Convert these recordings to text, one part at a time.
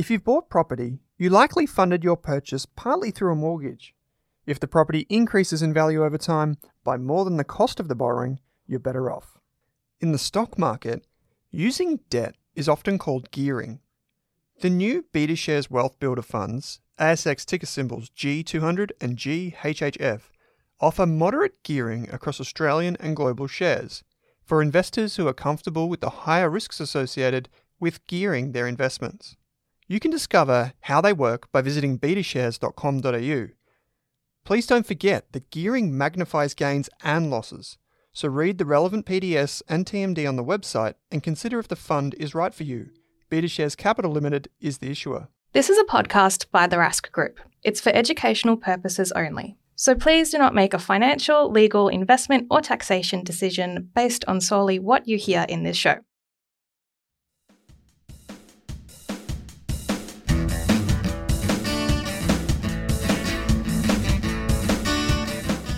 If you've bought property, you likely funded your purchase partly through a mortgage. If the property increases in value over time by more than the cost of the borrowing, you're better off. In the stock market, using debt is often called gearing. The new BetaShares Wealth Builder funds, ASX ticker symbols G200 and GHHF, offer moderate gearing across Australian and global shares for investors who are comfortable with the higher risks associated with gearing their investments. You can discover how they work by visiting betashares.com.au. Please don't forget that gearing magnifies gains and losses, so read the relevant PDS and TMD on the website and consider if the fund is right for you. BetaShares Capital Limited is the issuer. This is a podcast by the Rask Group. It's for educational purposes only. So please do not make a financial, legal, investment, or taxation decision based on solely what you hear in this show.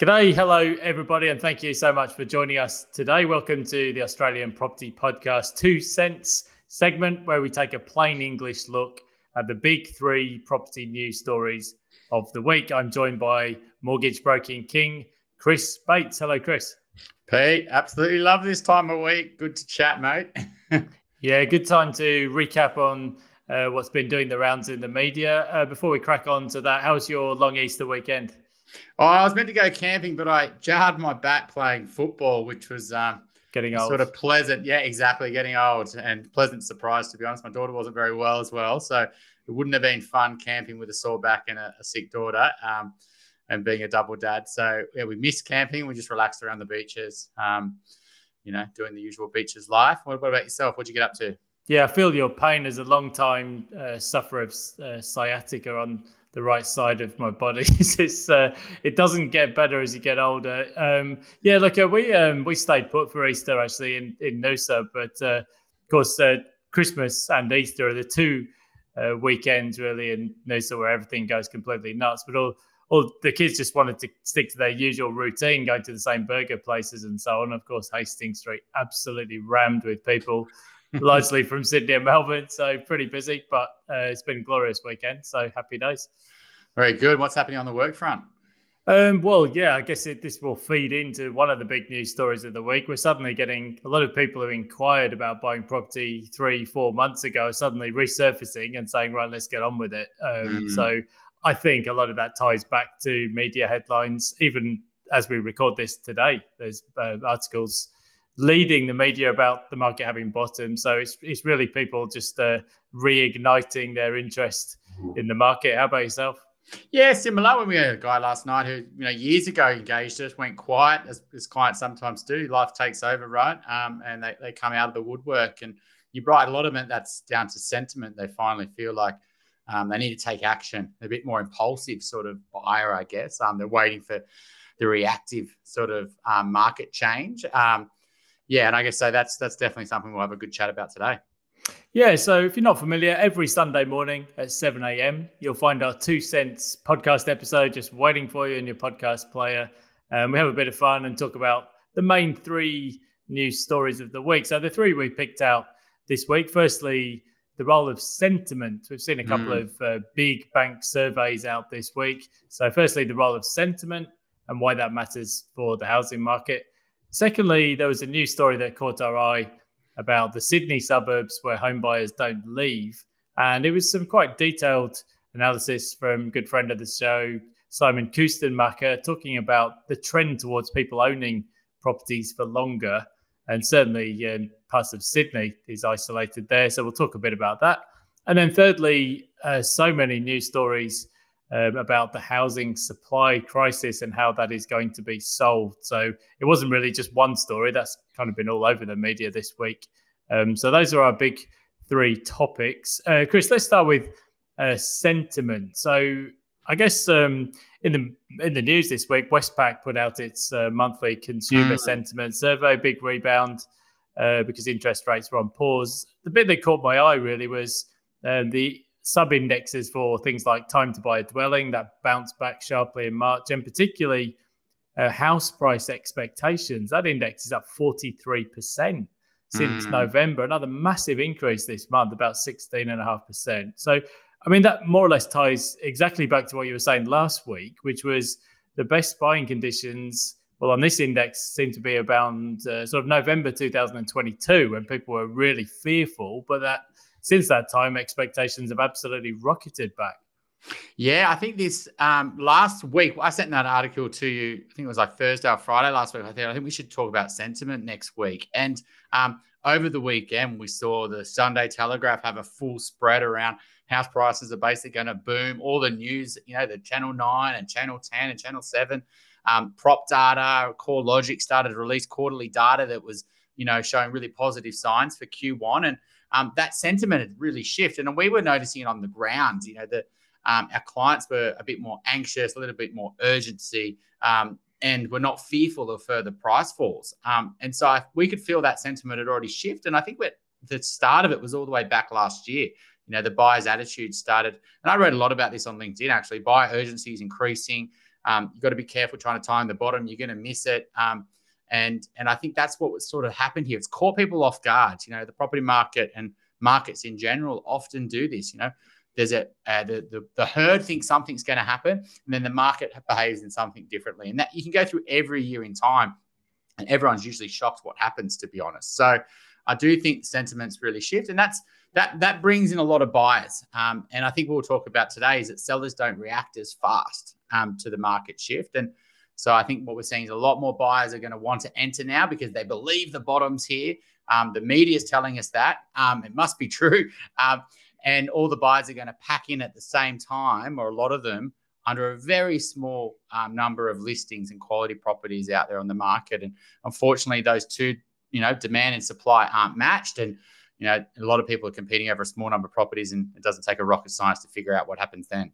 G'day, hello everybody, and thank you so much for joining us today. Welcome to the Australian Property Podcast Two Cents segment, where we take a plain English look at the big three property news stories of the week. I'm joined by mortgage broking king Chris Bates. Hello, Chris. Pete, absolutely love this time of week. Good to chat, mate. yeah, good time to recap on uh, what's been doing the rounds in the media. Uh, before we crack on to that, how was your long Easter weekend? Oh, I was meant to go camping, but I jarred my back playing football, which was um, getting old. Sort of pleasant, yeah, exactly, getting old, and pleasant surprise to be honest. My daughter wasn't very well as well, so it wouldn't have been fun camping with a sore back and a, a sick daughter, um, and being a double dad. So yeah, we missed camping. We just relaxed around the beaches, um, you know, doing the usual beaches life. What, what about yourself? What'd you get up to? Yeah, I feel your pain as a long time uh, sufferer of uh, sciatica on the right side of my body. it's uh, it doesn't get better as you get older. Um, yeah, look, uh, we um, we stayed put for Easter actually in in Noosa, but uh, of course uh, Christmas and Easter are the two uh, weekends really in Noosa where everything goes completely nuts. But all all the kids just wanted to stick to their usual routine, going to the same burger places and so on. Of course, Hastings Street absolutely rammed with people. largely from Sydney and Melbourne. So pretty busy, but uh, it's been a glorious weekend. So happy days. Very good. What's happening on the work front? Um, well, yeah, I guess it, this will feed into one of the big news stories of the week. We're suddenly getting a lot of people who inquired about buying property three, four months ago, suddenly resurfacing and saying, right, let's get on with it. Um, mm. So I think a lot of that ties back to media headlines. Even as we record this today, there's uh, articles leading the media about the market having bottomed. So it's it's really people just uh, reigniting their interest mm-hmm. in the market. How about yourself? Yeah, similar. When we had a guy last night who, you know, years ago engaged us, went quiet, as, as clients sometimes do. Life takes over, right? Um, and they, they come out of the woodwork. And you're right, a lot of it, that's down to sentiment. They finally feel like um, they need to take action. a bit more impulsive sort of buyer, I guess. Um, they're waiting for the reactive sort of um, market change. Um, yeah, and I guess so that's that's definitely something we'll have a good chat about today. Yeah, so if you're not familiar, every Sunday morning at 7 a.m., you'll find our Two Cents podcast episode just waiting for you in your podcast player. Um, we have a bit of fun and talk about the main three news stories of the week. So the three we picked out this week. Firstly, the role of sentiment. We've seen a couple mm. of uh, big bank surveys out this week. So, firstly, the role of sentiment and why that matters for the housing market. Secondly, there was a new story that caught our eye about the Sydney suburbs where home buyers don't leave. And it was some quite detailed analysis from good friend of the show, Simon Kuestenmacher, talking about the trend towards people owning properties for longer. And certainly um, parts of Sydney is isolated there. So we'll talk a bit about that. And then thirdly, uh, so many news stories um, about the housing supply crisis and how that is going to be solved. So it wasn't really just one story. That's kind of been all over the media this week. Um, so those are our big three topics. Uh, Chris, let's start with uh, sentiment. So I guess um, in the in the news this week, Westpac put out its uh, monthly consumer mm. sentiment survey, big rebound uh, because interest rates were on pause. The bit that caught my eye really was um, the sub indexes for things like time to buy a dwelling that bounced back sharply in March, and particularly uh, house price expectations. That index is up 43% since mm. November, another massive increase this month, about 16.5%. So, I mean, that more or less ties exactly back to what you were saying last week, which was the best buying conditions. Well, on this index, seem to be around uh, sort of November 2022 when people were really fearful, but that since that time, expectations have absolutely rocketed back. Yeah, I think this um, last week, I sent that article to you. I think it was like Thursday or Friday last week. I think I think we should talk about sentiment next week. And um, over the weekend, we saw the Sunday Telegraph have a full spread around house prices are basically going to boom. All the news, you know, the Channel Nine and Channel Ten and Channel Seven, um, prop data, CoreLogic started to release quarterly data that was, you know, showing really positive signs for Q1 and um, that sentiment had really shifted. And we were noticing it on the ground. You know, that um, our clients were a bit more anxious, a little bit more urgency, um, and were not fearful of further price falls. Um, and so I, we could feel that sentiment had already shifted. And I think the start of it was all the way back last year. You know, the buyer's attitude started, and I wrote a lot about this on LinkedIn actually. Buyer urgency is increasing. Um, you've got to be careful trying to time the bottom. You're going to miss it. And and I think that's what sort of happened here. It's caught people off guard. You know, the property market and markets in general often do this. You know, there's a uh, the, the the herd thinks something's going to happen, and then the market behaves in something differently. And that you can go through every year in time, and everyone's usually shocked what happens. To be honest, so I do think sentiments really shift, and that's that that brings in a lot of buyers. Um, and I think we'll talk about today is that sellers don't react as fast um, to the market shift, and so I think what we're seeing is a lot more buyers are going to want to enter now because they believe the bottom's here. Um, the media is telling us that. Um, it must be true. Um, and all the buyers are going to pack in at the same time, or a lot of them, under a very small um, number of listings and quality properties out there on the market. And unfortunately, those two, you know, demand and supply aren't matched. And you know, a lot of people are competing over a small number of properties, and it doesn't take a rocket science to figure out what happens then.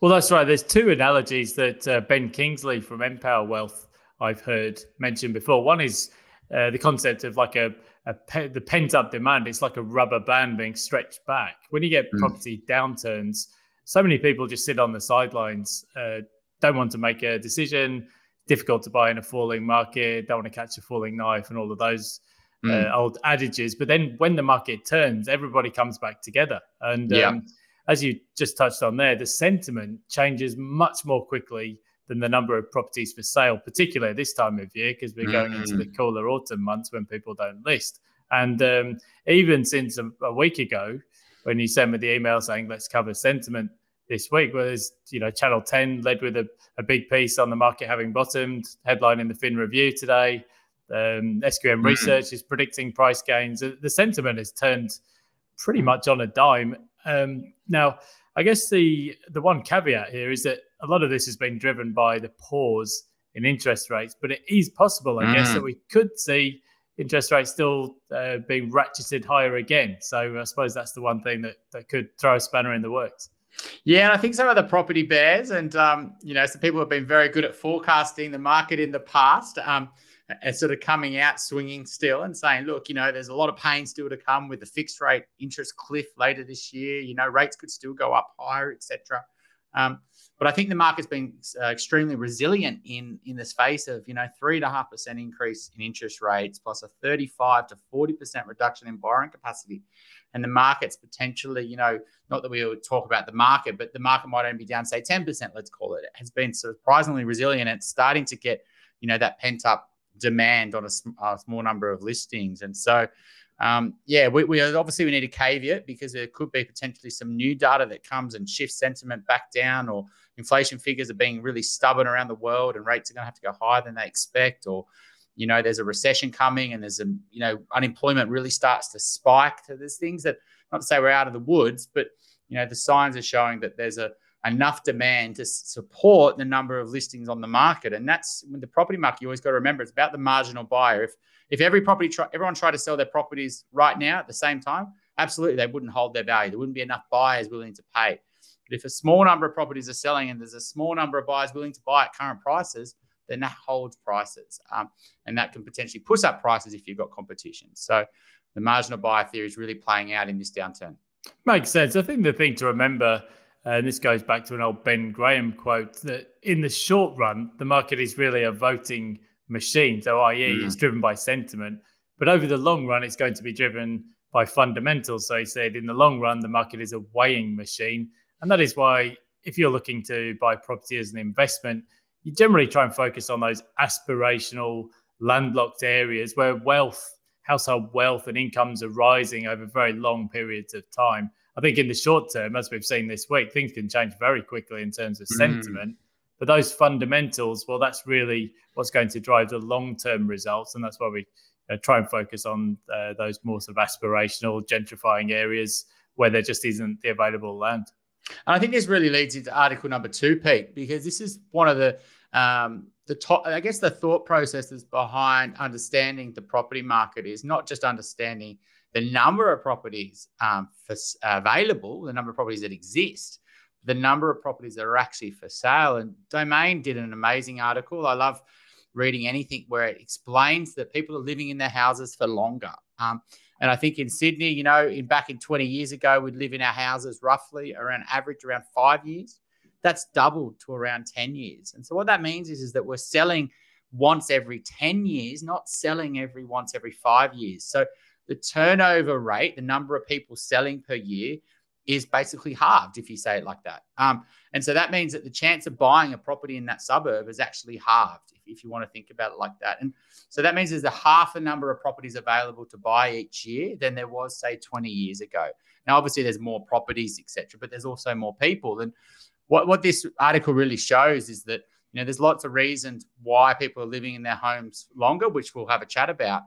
Well, that's right. There's two analogies that uh, Ben Kingsley from Empower Wealth I've heard mentioned before. One is uh, the concept of like a, a pe- the pent up demand. It's like a rubber band being stretched back. When you get mm. property downturns, so many people just sit on the sidelines, uh, don't want to make a decision. Difficult to buy in a falling market. Don't want to catch a falling knife, and all of those mm. old adages. But then when the market turns, everybody comes back together, and yeah. um, as you just touched on there, the sentiment changes much more quickly than the number of properties for sale, particularly this time of year, because we're going mm-hmm. into the mm. cooler autumn months when people don't list. And um, even since a, a, week ago, when you sent me the email saying let's cover sentiment this week, well, there's you know Channel 10 led with a, a big piece on the market having bottomed, headline in the Fin Review today. Um, SQM mm. Research is predicting price gains. The sentiment has turned pretty much on a dime um, now, I guess the the one caveat here is that a lot of this has been driven by the pause in interest rates, but it is possible, I mm. guess, that we could see interest rates still uh, being ratcheted higher again. So I suppose that's the one thing that, that could throw a spanner in the works. Yeah, and I think some of the property bears and um, you know some people have been very good at forecasting the market in the past. Um, and sort of coming out swinging still and saying, look, you know, there's a lot of pain still to come with the fixed rate interest cliff later this year. You know, rates could still go up higher, etc. Um, but I think the market's been uh, extremely resilient in in this face of you know three and a half percent increase in interest rates plus a 35 to 40 percent reduction in borrowing capacity, and the market's potentially you know not that we would talk about the market, but the market might only be down say 10 percent. Let's call it. It has been surprisingly resilient. It's starting to get you know that pent up demand on a, a small number of listings. And so, um, yeah, we, we, obviously we need a caveat because there could be potentially some new data that comes and shifts sentiment back down, or inflation figures are being really stubborn around the world, and rates are going to have to go higher than they expect, or you know, there's a recession coming, and there's a you know, unemployment really starts to spike. So there's things that not to say we're out of the woods, but you know, the signs are showing that there's a enough demand to support the number of listings on the market. And that's with the property market. You always got to remember it's about the marginal buyer. If if every property try, everyone tried to sell their properties right now at the same time, absolutely they wouldn't hold their value. There wouldn't be enough buyers willing to pay. But if a small number of properties are selling and there's a small number of buyers willing to buy at current prices, then that holds prices. Um, and that can potentially push up prices if you've got competition. So the marginal buyer theory is really playing out in this downturn. Makes sense. I think the thing to remember, and this goes back to an old Ben Graham quote, that in the short run, the market is really a voting machine. So, i.e., mm. it's driven by sentiment. But over the long run, it's going to be driven by fundamentals. So he said, in the long run, the market is a weighing machine. And that is why, if you're looking to buy property as an investment, you generally try and focus on those aspirational, landlocked areas where wealth, household wealth, and incomes are rising over very long periods of time. I think in the short term, as we've seen this week, things can change very quickly in terms of mm. sentiment. But those fundamentals, well, that's really what's going to drive the long term results. And that's why we uh, try and focus on uh, those more sort of aspirational, gentrifying areas where there just isn't the available land. And I think this really leads into article number two, Pete, because this is one of the um, the top. I guess the thought processes behind understanding the property market is not just understanding the number of properties um, for, available, the number of properties that exist, the number of properties that are actually for sale. And Domain did an amazing article. I love reading anything where it explains that people are living in their houses for longer. Um, and I think in Sydney, you know, in back in 20 years ago, we'd live in our houses roughly around average around five years. That's doubled to around 10 years. And so what that means is, is that we're selling once every 10 years, not selling every once every five years. So the turnover rate, the number of people selling per year, is basically halved if you say it like that. Um, and so that means that the chance of buying a property in that suburb is actually halved if, if you want to think about it like that. And so that means there's a half a number of properties available to buy each year than there was, say, 20 years ago. Now, obviously, there's more properties, etc., but there's also more people. And what, what this article really shows is that you know, there's lots of reasons why people are living in their homes longer, which we'll have a chat about.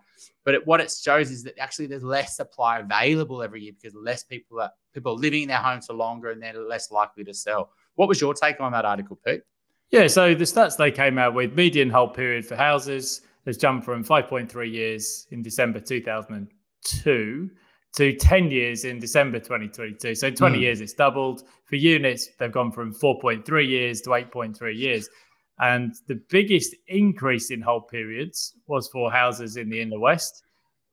But it, what it shows is that actually there's less supply available every year because less people are people are living in their homes for longer and they're less likely to sell. What was your take on that article, Pete? Yeah, so the stats they came out with median hold period for houses has jumped from 5.3 years in December 2002 to 10 years in December 2022. So in 20 mm. years, it's doubled. For units, they've gone from 4.3 years to 8.3 years. And the biggest increase in hold periods was for houses in the inner west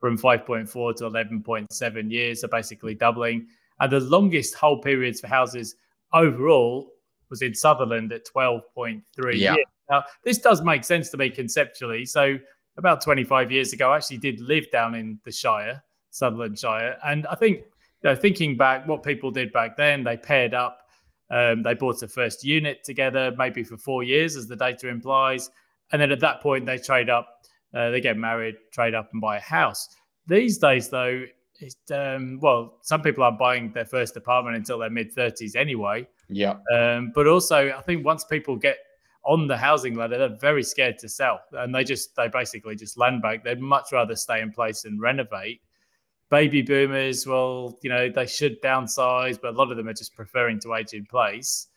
from 5.4 to 11.7 years, so basically doubling. And the longest hold periods for houses overall was in Sutherland at 12.3 yeah. years. Now, this does make sense to me conceptually. So, about 25 years ago, I actually did live down in the Shire, Sutherland Shire. And I think, you know, thinking back, what people did back then, they paired up um, they bought a first unit together, maybe for four years, as the data implies. And then at that point, they trade up, uh, they get married, trade up, and buy a house. These days, though, it, um, well, some people aren't buying their first apartment until their mid 30s anyway. Yeah. Um, but also, I think once people get on the housing ladder, they're very scared to sell, and they just they basically just land bank. They'd much rather stay in place and renovate baby boomers, well, you know, they should downsize, but a lot of them are just preferring to age in place.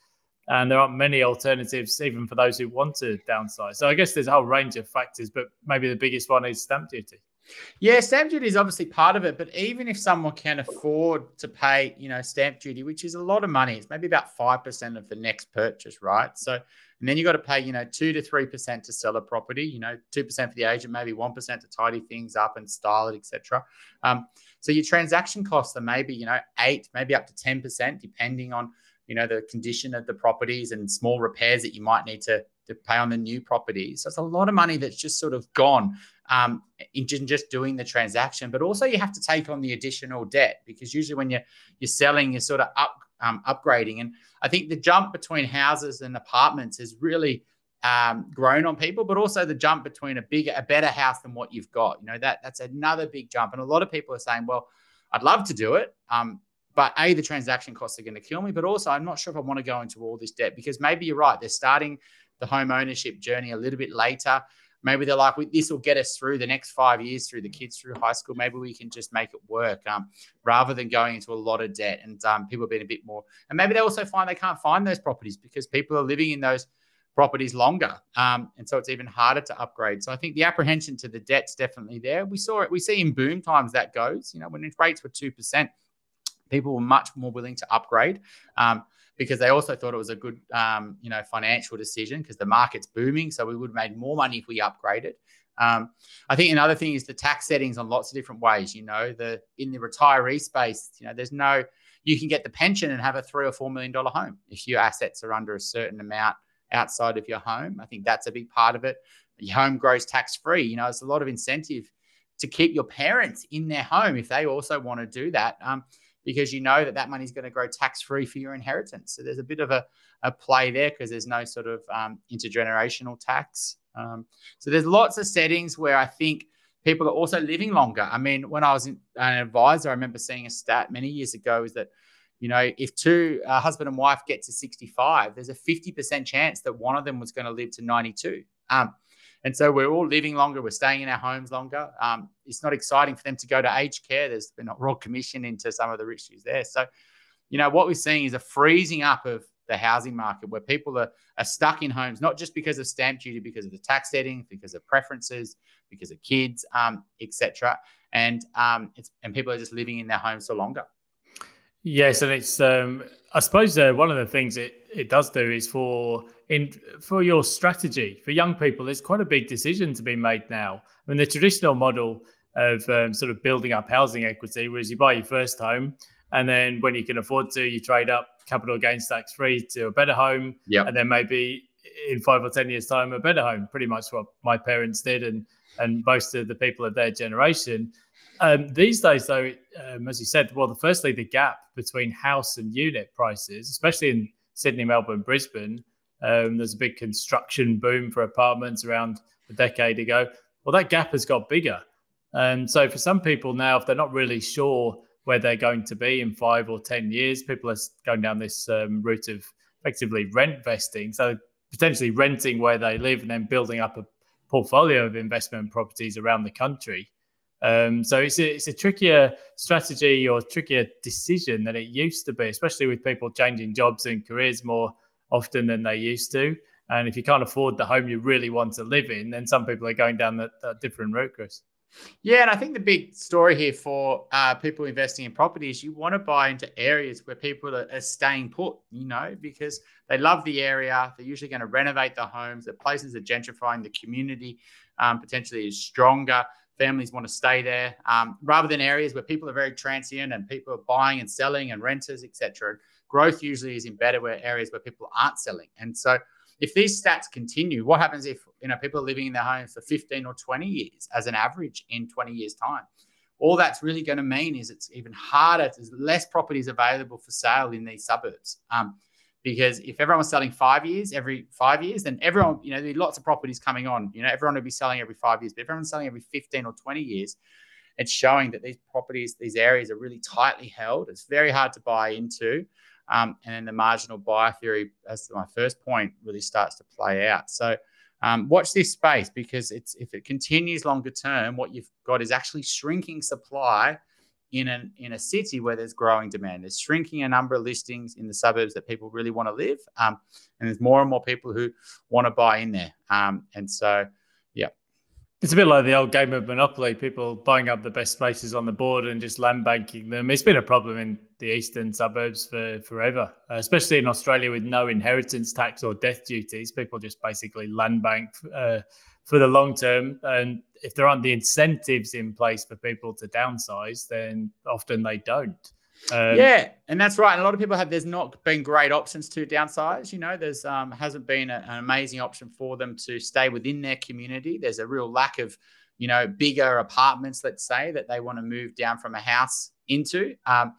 And there aren't many alternatives, even for those who want to downsize. So I guess there's a whole range of factors, but maybe the biggest one is stamp duty. Yeah, stamp duty is obviously part of it, but even if someone can afford to pay, you know, stamp duty, which is a lot of money, it's maybe about five percent of the next purchase, right? So, and then you got to pay, you know, two to three percent to sell a property, you know, two percent for the agent, maybe one percent to tidy things up and style it, etc. Um, so your transaction costs are maybe, you know, eight, maybe up to ten percent, depending on, you know, the condition of the properties and small repairs that you might need to to pay on the new properties. So it's a lot of money that's just sort of gone um, in just doing the transaction. But also you have to take on the additional debt because usually when you're you're selling, you're sort of up um, upgrading. And I think the jump between houses and apartments has really um, grown on people, but also the jump between a bigger, a better house than what you've got. You know that that's another big jump. And a lot of people are saying, well, I'd love to do it. Um, but a the transaction costs are going to kill me but also i'm not sure if i want to go into all this debt because maybe you're right they're starting the home ownership journey a little bit later. Maybe they're like, this will get us through the next five years, through the kids through high school. Maybe we can just make it work um, rather than going into a lot of debt. And um, people being a bit more, and maybe they also find they can't find those properties because people are living in those properties longer. Um, and so it's even harder to upgrade. So I think the apprehension to the debt's definitely there. We saw it, we see in boom times that goes, you know, when rates were 2%, people were much more willing to upgrade. Um, because they also thought it was a good, um, you know, financial decision because the market's booming. So we would have made more money if we upgraded. Um, I think another thing is the tax settings on lots of different ways. You know, the in the retiree space, you know, there's no, you can get the pension and have a three or four million dollar home if your assets are under a certain amount outside of your home. I think that's a big part of it. Your home grows tax free. You know, it's a lot of incentive to keep your parents in their home if they also want to do that. Um, because you know that that money is going to grow tax free for your inheritance. So there's a bit of a, a play there because there's no sort of um, intergenerational tax. Um, so there's lots of settings where I think people are also living longer. I mean, when I was an advisor, I remember seeing a stat many years ago is that, you know, if two uh, husband and wife get to 65, there's a 50% chance that one of them was going to live to 92. Um, and so we're all living longer. We're staying in our homes longer. Um, it's not exciting for them to go to aged care. There's been a royal commission into some of the issues there. So, you know, what we're seeing is a freezing up of the housing market where people are, are stuck in homes, not just because of stamp duty, because of the tax setting, because of preferences, because of kids, um, etc. And um, it's and people are just living in their homes for longer. Yes, and it's um, I suppose uh, one of the things it, it does do is for in for your strategy for young people. It's quite a big decision to be made now. I mean, the traditional model of um, sort of building up housing equity was you buy your first home, and then when you can afford to, you trade up capital gains tax free to a better home, yep. and then maybe in five or ten years' time, a better home. Pretty much what my parents did, and and most of the people of their generation. Um, these days, though, um, as you said, well, firstly, the gap between house and unit prices, especially in Sydney, Melbourne, Brisbane, um, there's a big construction boom for apartments around a decade ago. Well, that gap has got bigger. And so, for some people now, if they're not really sure where they're going to be in five or 10 years, people are going down this um, route of effectively rent vesting. So, potentially renting where they live and then building up a portfolio of investment properties around the country. Um, so it's a, it's a trickier strategy or trickier decision than it used to be, especially with people changing jobs and careers more often than they used to. And if you can't afford the home you really want to live in, then some people are going down that, that different route, Chris. Yeah, and I think the big story here for uh, people investing in property is you want to buy into areas where people are, are, staying put, you know, because they love the area. They're usually going to renovate the homes. The places are gentrifying. The community um, potentially is stronger families want to stay there um, rather than areas where people are very transient and people are buying and selling and renters etc growth usually is in better where areas where people aren't selling. And so if these stats continue what happens if you know people are living in their homes for 15 or 20 years as an average in 20 years time? All that's really going to mean is it's even harder there's less properties available for sale in these suburbs. Um, because if everyone was selling five years every five years, then everyone, you know, there'd be lots of properties coming on. You know, everyone would be selling every five years, but everyone's selling every 15 or 20 years, it's showing that these properties, these areas are really tightly held. It's very hard to buy into. Um, and then the marginal buyer theory, as my first point, really starts to play out. So um, watch this space because it's if it continues longer term, what you've got is actually shrinking supply in an in a city where there's growing demand. There's shrinking a number of listings in the suburbs that people really want to live, um, and there's more and more people who want to buy in there. Um, and so, yeah, it's a bit like the old game of Monopoly. People buying up the best spaces on the board and just land banking them. It's been a problem in the eastern suburbs for forever, uh, especially in Australia with no inheritance tax or death duties. People just basically land bank. Uh, for the long term. And if there aren't the incentives in place for people to downsize, then often they don't. Um, yeah, and that's right. And a lot of people have. There's not been great options to downsize. You know, there's um, hasn't been a, an amazing option for them to stay within their community. There's a real lack of, you know, bigger apartments. Let's say that they want to move down from a house into, um,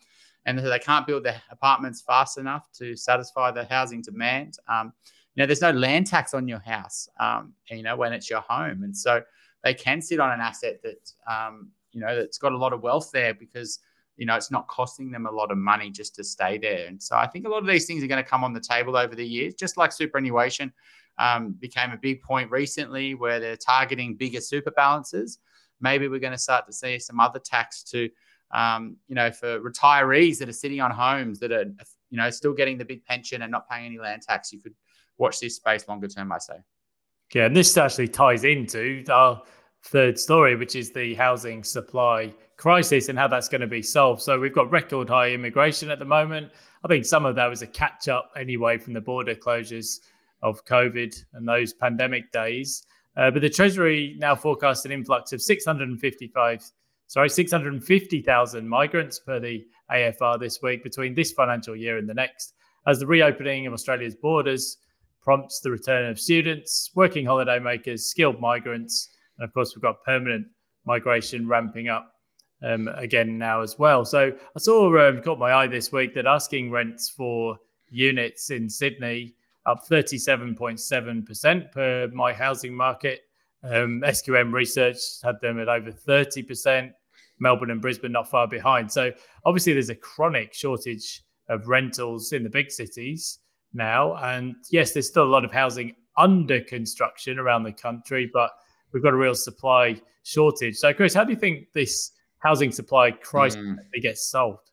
and so they can't build the apartments fast enough to satisfy the housing demand. Um, you know, there's no land tax on your house, um, you know, when it's your home. And so they can sit on an asset that, um, you know, that's got a lot of wealth there because, you know, it's not costing them a lot of money just to stay there. And so I think a lot of these things are going to come on the table over the years, just like superannuation. um, became a big point recently where they're targeting bigger super balances. Maybe we're going to start to see some other tax to, um, you know, for retirees that are sitting on homes that are, you know, still getting the big pension and not paying any land tax. You could watch this space longer term, I say. Yeah, and this actually ties into our third story, which is the housing supply crisis and how that's going to be solved. So we've got record high immigration at the moment. I think some of that was a catch up anyway from the border closures of COVID and those pandemic days. Uh, but the Treasury now forecasts an influx of 655, sorry, 650,000 migrants per the AFR this week between this financial year and the next, as the reopening of Australia's borders prompts the return of students, working holiday makers, skilled migrants, and of course we've got permanent migration ramping up um, again now as well. So I saw um, caught my eye this week that asking rents for units in Sydney up 37.7% per my housing market. Um, SQM research had them at over 30%. Melbourne and Brisbane not far behind. So obviously there's a chronic shortage of rentals in the big cities now. And yes, there's still a lot of housing under construction around the country, but we've got a real supply shortage. So Chris, how do you think this housing supply crisis mm. gets solved?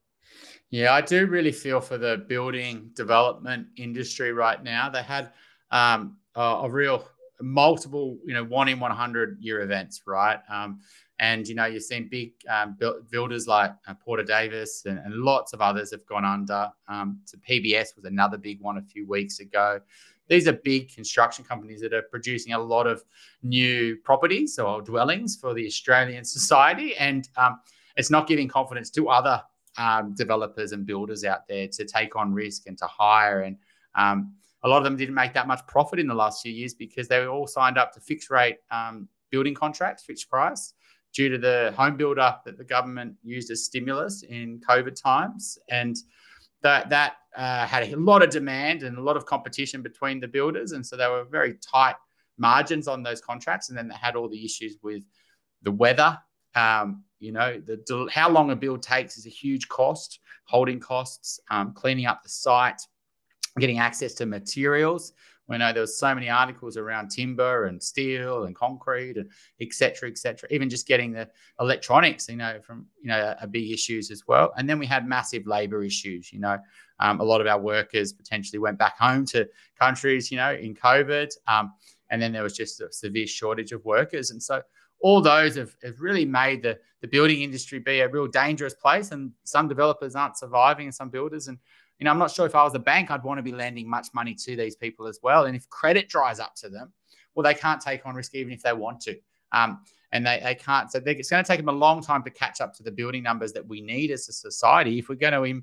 Yeah, I do really feel for the building development industry right now. They had um, a, a, real multiple, you know, one in 100 year events, right? Um, and, you know, you've seen big um, builders like uh, Porter Davis and, and, lots of others have gone under. Um, so PBS was another big one a few weeks ago. These are big construction companies that are producing a lot of new properties or dwellings for the Australian society. And um, it's not giving confidence to other um, developers and builders out there to take on risk and to hire. And um, a lot of them didn't make that much profit in the last few years because they were all signed up to fixed rate um, building contracts, fixed price, due to the home builder that the government used as stimulus in COVID times. And that that uh, had a lot of demand and a lot of competition between the builders, and so they were very tight margins on those contracts. And then they had all the issues with the weather um, you know, the how long a build takes is a huge cost, holding costs, um, cleaning up the site, getting access to materials. We know there was so many articles around timber and steel and concrete and et cetera, et cetera. Even just getting the electronics, you know, from you know, are big issues as well. And then we had massive labour issues. You know, um, a lot of our workers potentially went back home to countries, you know, in COVID. Um, and then there was just a severe shortage of workers. And so all those have, have really made the, the building industry be a real dangerous place. And some developers aren't surviving and some builders. And, you know, I'm not sure if I was a bank, I'd want to be lending much money to these people as well. And if credit dries up to them, well, they can't take on risk even if they want to. Um, and they, they can't. So it's going to take them a long time to catch up to the building numbers that we need as a society. If we're going to,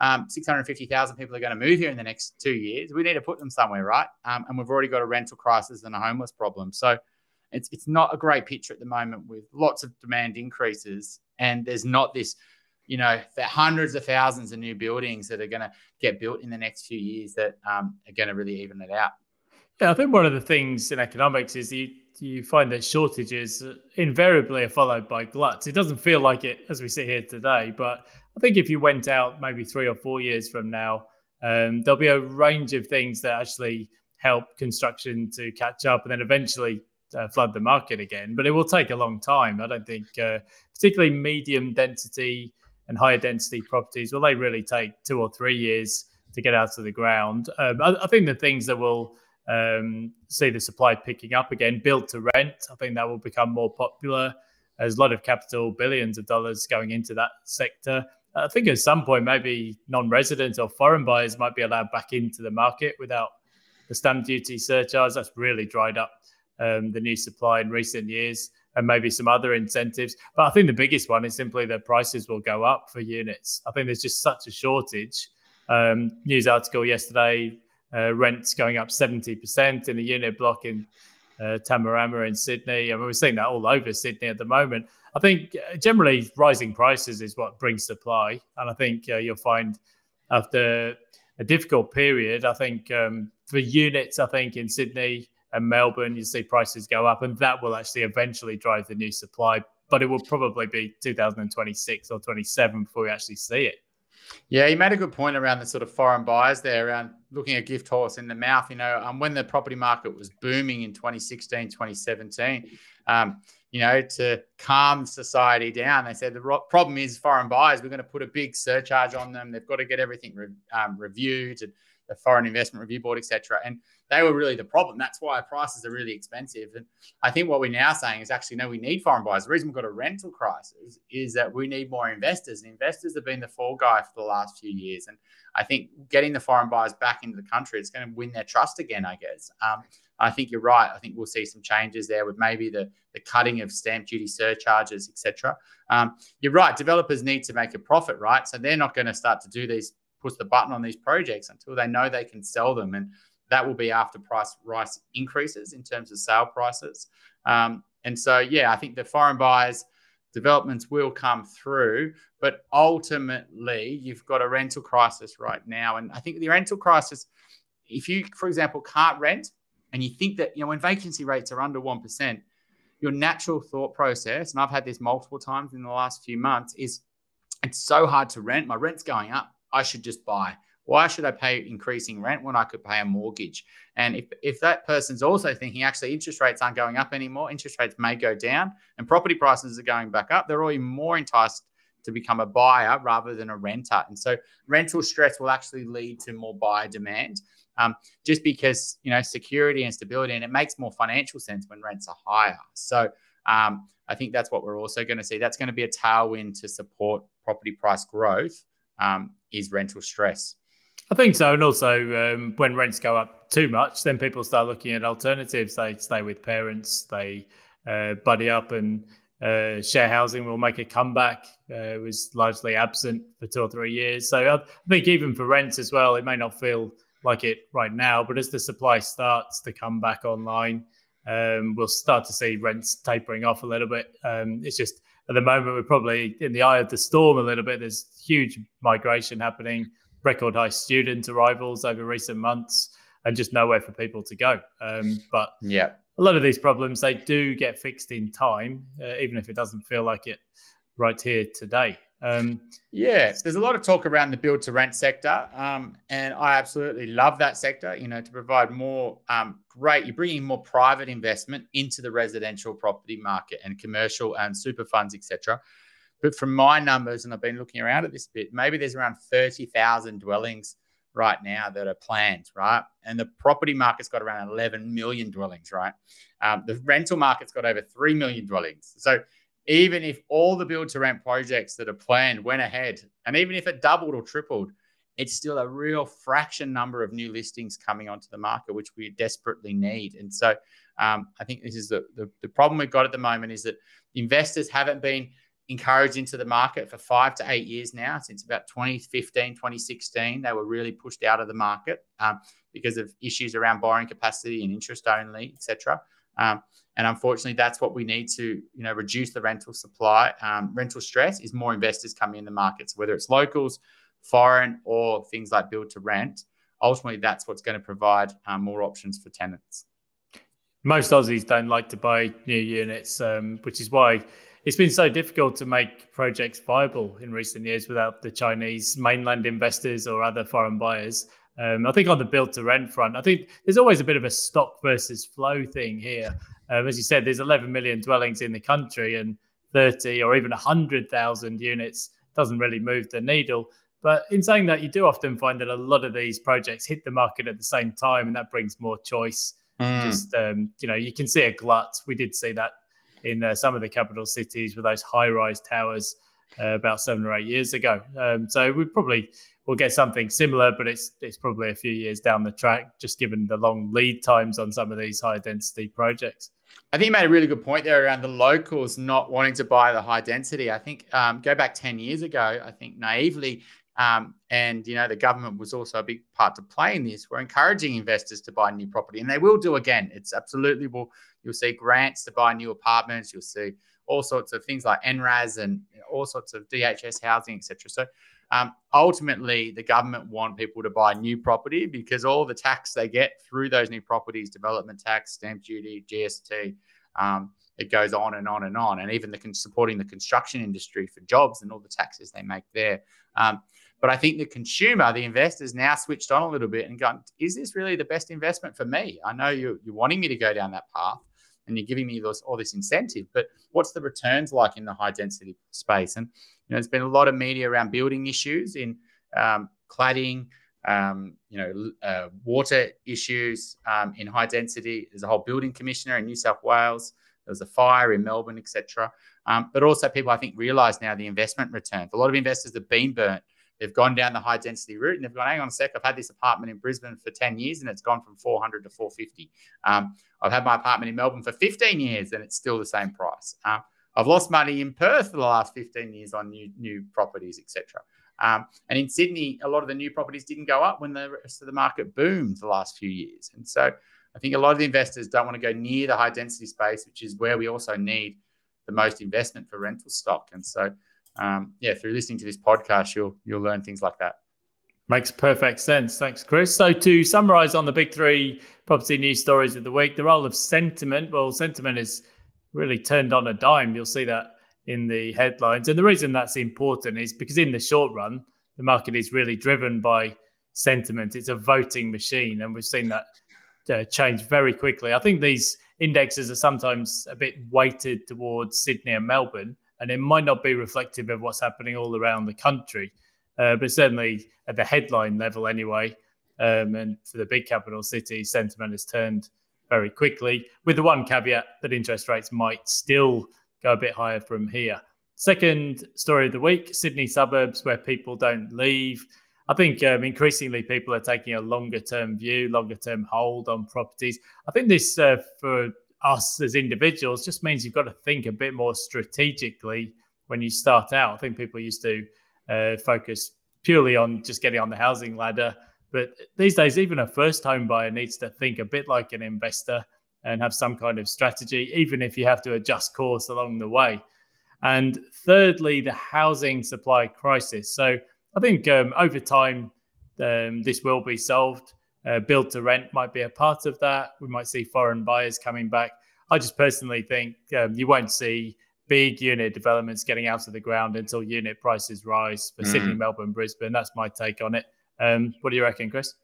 um, 650,000 people are going to move here in the next two years, we need to put them somewhere, right? Um, and we've already got a rental crisis and a homeless problem. So it's it's not a great picture at the moment with lots of demand increases, and there's not this, you know, the hundreds of thousands of new buildings that are going to get built in the next few years that um, are going to really even it out. Yeah, I think one of the things in economics is you you find that shortages invariably are followed by gluts. It doesn't feel like it as we sit here today, but I think if you went out maybe three or four years from now, um, there'll be a range of things that actually help construction to catch up, and then eventually uh, flood the market again. But it will take a long time. I don't think, uh, particularly medium density and higher density properties, will they really take two or three years to get out of the ground? Um, I, I, think the things that will um, see the supply picking up again, build to rent, I think that will become more popular. There's a lot of capital, billions of dollars going into that sector. I think at some point, maybe non resident or foreign buyers might be allowed back into the market without the stamp duty surcharge. That's really dried up um, the new supply in recent years and maybe some other incentives. But I think the biggest one is simply that prices will go up for units. I think there's just such a shortage. Um, news article yesterday, uh, rents going up 70% in a unit block in uh, Tamarama in Sydney. I mean, we're seeing that all over Sydney at the moment. I think uh, generally rising prices is what brings supply. And I think uh, you'll find after a difficult period, I think um, for units, I think in Sydney, and Melbourne, you see prices go up, and that will actually eventually drive the new supply. But it will probably be 2026 or 27 before we actually see it. Yeah, you made a good point around the sort of foreign buyers there, around looking a gift horse in the mouth. You know, um, when the property market was booming in 2016, 2017, um, you know, to calm society down, they said the ro- problem is foreign buyers. We're going to put a big surcharge on them. They've got to get everything re- um, reviewed and the Foreign Investment Review Board, etc. And they were really the problem. That's why prices are really expensive. And I think what we're now saying is actually, no, we need foreign buyers. The reason we've got a rental crisis is that we need more investors. And investors have been the fall guy for the last few years. And I think getting the foreign buyers back into the country, it's going to win their trust again, I guess. Um, I think you're right. I think we'll see some changes there with maybe the, the cutting of stamp duty surcharges, etc. Um, you're right. Developers need to make a profit, right? So they're not going to start to do these, push the button on these projects until they know they can sell them. And that will be after price rise increases in terms of sale prices. Um, and so, yeah, I think the foreign buyers developments will come through, but ultimately you've got a rental crisis right now. And I think the rental crisis, if you, for example, can't rent and you think that, you know, when vacancy rates are under 1%, your natural thought process, and I've had this multiple times in the last few months, is it's so hard to rent. My rent's going up. I should just buy. Why should I pay increasing rent when I could pay a mortgage? And if, if that person's also thinking actually interest rates aren't going up anymore, interest rates may go down and property prices are going back up, they're already more enticed to become a buyer rather than a renter. And so rental stress will actually lead to more buyer demand. Um, just because you know security and stability, and it makes more financial sense when rents are higher. So um, I think that's what we're also going to see. That's going to be a tailwind to support property price growth. Um, is rental stress. I think so. And also, um, when rents go up too much, then people start looking at alternatives. They stay with parents, they uh, buddy up, and uh, share housing will make a comeback. Uh, it was largely absent for two or three years. So I think even for rents as well, it may not feel like it right now, but as the supply starts to come back online, um, we'll start to see rents tapering off a little bit. Um, it's just at the moment we're probably in the eye of the storm a little bit. There's huge migration happening record high student arrivals over recent months and just nowhere for people to go. Um, but yeah, a lot of these problems they do get fixed in time, uh, even if it doesn't feel like it right here today. Um, yeah, there's a lot of talk around the build to rent sector, um, and I absolutely love that sector. You know, to provide more um, great, you're bringing more private investment into the residential property market and commercial and super funds, etc. But from my numbers, and I've been looking around at this bit, maybe there's around 30,000 dwellings right now that are planned, right? And the property market's got around 11 million dwellings, right? Um, the rental market's got over 3 million dwellings. So even if all the build to rent projects that are planned went ahead, and even if it doubled or tripled, it's still a real fraction number of new listings coming onto the market, which we desperately need. And so um, I think this is the, the, the problem we've got at the moment is that investors haven't been encouraged into the market for five to eight years now, since about 2015, 2016. They were really pushed out of the market um, because of issues around borrowing capacity and interest only, etc. Um, and unfortunately, that's what we need to, you know, reduce the rental supply. Um, rental stress is more investors coming in the markets, whether it's locals, foreign, or things like build to rent. Ultimately, that's what's going to provide um, more options for tenants. Most Aussies don't like to buy new units, um, which is why it's been so difficult to make projects viable in recent years without the Chinese mainland investors or other foreign buyers. Um, I think on the build to rent front, I think there's always a bit of a stock versus flow thing here. Um, as you said, there's 11 million dwellings in the country, and 30 or even 100,000 units doesn't really move the needle. But in saying that, you do often find that a lot of these projects hit the market at the same time, and that brings more choice. Mm. Just um, you know, you can see a glut. We did see that in uh, some of the capital cities with those high-rise towers uh, about seven or eight years ago. Um, so we probably will get something similar, but it's it's probably a few years down the track, just given the long lead times on some of these high-density projects. I think you made a really good point there around the locals not wanting to buy the high density. I think um, go back 10 years ago, I think naively, um, and you know the government was also a big part to play in this. We're encouraging investors to buy new property, and they will do again. It's absolutely will. You'll see grants to buy new apartments. You'll see all sorts of things like NRAS and all sorts of DHS housing, etc. So um, ultimately, the government want people to buy new property because all the tax they get through those new properties, development tax, stamp duty, GST, um, it goes on and on and on, and even the supporting the construction industry for jobs and all the taxes they make there. Um, But I think the consumer, the investors, now switched on a little bit and gone, is this really the best investment for me? I know you're, you're wanting me to go down that path and you're giving me this, all this incentive, but what's the returns like in the high density space? And you know, there's been a lot of media around building issues in um, cladding, um, you know, uh, water issues um, in high density. There's a whole building commissioner in New South Wales. There was a fire in Melbourne, etc. Um, but also, people I think realise now the investment returns. A lot of investors have been burnt. They've gone down the high density route and they've gone, hang on a sec, I've had this apartment in Brisbane for 10 years and it's gone from 400 to 450. Um, I've had my apartment in Melbourne for 15 years and it's still the same price. Uh, I've lost money in Perth for the last 15 years on new new properties, etc. Um, and in Sydney, a lot of the new properties didn't go up when the rest of the market boomed the last few years. And so I think a lot of the investors don't want to go near the high density space, which is where we also need the most investment for rental stock. And so, um, yeah, through listening to this podcast, you'll you'll learn things like that. Makes perfect sense. Thanks, Chris. So to summarize on the big three property news stories of the week, the role of sentiment. Well, sentiment is really turned on a dime. You'll see that in the headlines. And the reason that's important is because in the short run, the market is really driven by sentiment. It's a voting machine, and we've seen that uh, change very quickly. I think these indexes are sometimes a bit weighted towards Sydney and Melbourne, and it might not be reflective of what's happening all around the country. Uh, but certainly at the headline level, anyway, um, and for the big capital cities, sentiment has turned very quickly, with the one caveat that interest rates might still go a bit higher from here. Second story of the week Sydney suburbs where people don't leave. I think um, increasingly people are taking a longer term view, longer term hold on properties. I think this uh, for us as individuals just means you've got to think a bit more strategically when you start out. I think people used to uh, focus purely on just getting on the housing ladder. But these days, even a first home buyer needs to think a bit like an investor and have some kind of strategy, even if you have to adjust course along the way. And thirdly, the housing supply crisis. So I think um, over time, um, this will be solved. Uh, build to rent might be a part of that. We might see foreign buyers coming back. I just personally think um, you won't see big unit developments getting out of the ground until unit prices rise for mm. Sydney, Melbourne, Brisbane. That's my take on it. Um, what do you reckon, Chris?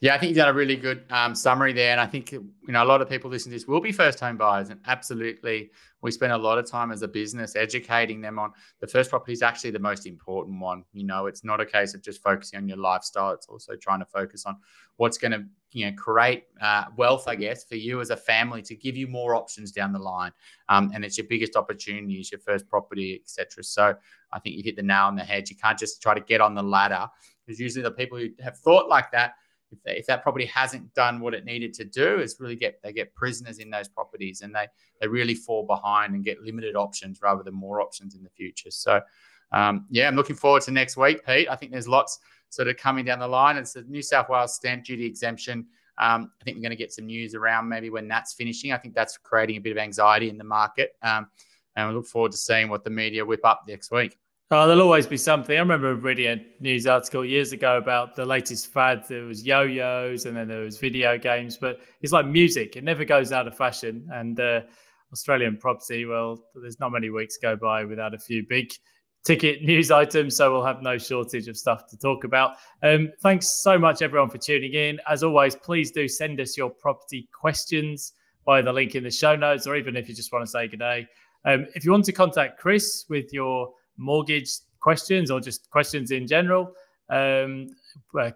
Yeah, I think you've done a really good um, summary there, and I think you know a lot of people listening to this will be first home buyers, and absolutely, we spend a lot of time as a business educating them on the first property is actually the most important one. You know, it's not a case of just focusing on your lifestyle; it's also trying to focus on what's going to you know create uh, wealth, I guess, for you as a family to give you more options down the line, um, and it's your biggest opportunity is your first property, etc. So I think you hit the nail on the head. You can't just try to get on the ladder because usually the people who have thought like that if, they, if that property hasn't done what it needed to do, is really get they get prisoners in those properties and they they really fall behind and get limited options rather than more options in the future. So, um, yeah, I'm looking forward to next week, Pete. I think there's lots sort of coming down the line. It's the New South Wales stamp duty exemption. Um, I think we're going to get some news around maybe when that's finishing. I think that's creating a bit of anxiety in the market. Um, and we look forward to seeing what the media whip up next week. Oh, there'll always be something. I remember reading a news article years ago about the latest fad. There was yo-yos, and then there was video games. But it's like music; it never goes out of fashion. And uh, Australian property, well, there's not many weeks go by without a few big ticket news items. So we'll have no shortage of stuff to talk about. Um, thanks so much, everyone, for tuning in. As always, please do send us your property questions via the link in the show notes, or even if you just want to say good day. Um, if you want to contact Chris with your mortgage questions or just questions in general, um,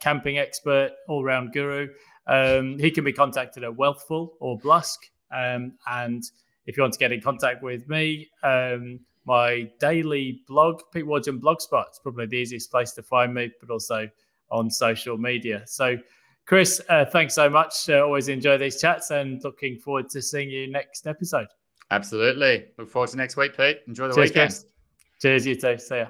camping expert, all round guru. Um, he can be contacted at Wealthful or Blusk. Um, and if you want to get in contact with me, um, my daily blog, Pete Wargent Blogspot, is probably the easiest place to find me, but also on social media. So, Chris, uh, thanks so much. Uh, always enjoy these chats and looking forward to seeing you next episode. Absolutely. Look forward to next week, Pete. Enjoy the Cheers, weekend. Chris. Cheers, you too. See ya.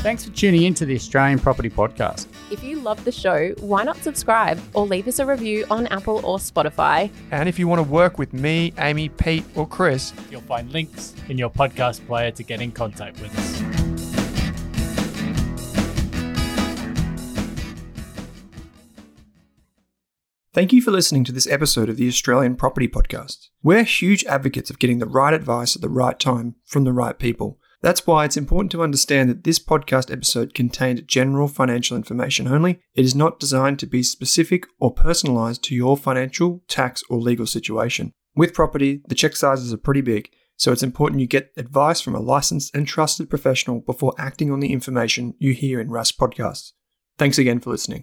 Thanks for tuning in to the Australian Property Podcast. If you love the show, why not subscribe or leave us a review on Apple or Spotify? And if you want to work with me, Amy, Pete, or Chris, you'll find links in your podcast player to get in contact with us. Thank you for listening to this episode of the Australian Property Podcast. We're huge advocates of getting the right advice at the right time from the right people. That's why it's important to understand that this podcast episode contained general financial information only. It is not designed to be specific or personalized to your financial, tax, or legal situation. With property, the check sizes are pretty big, so it's important you get advice from a licensed and trusted professional before acting on the information you hear in Rask podcasts. Thanks again for listening.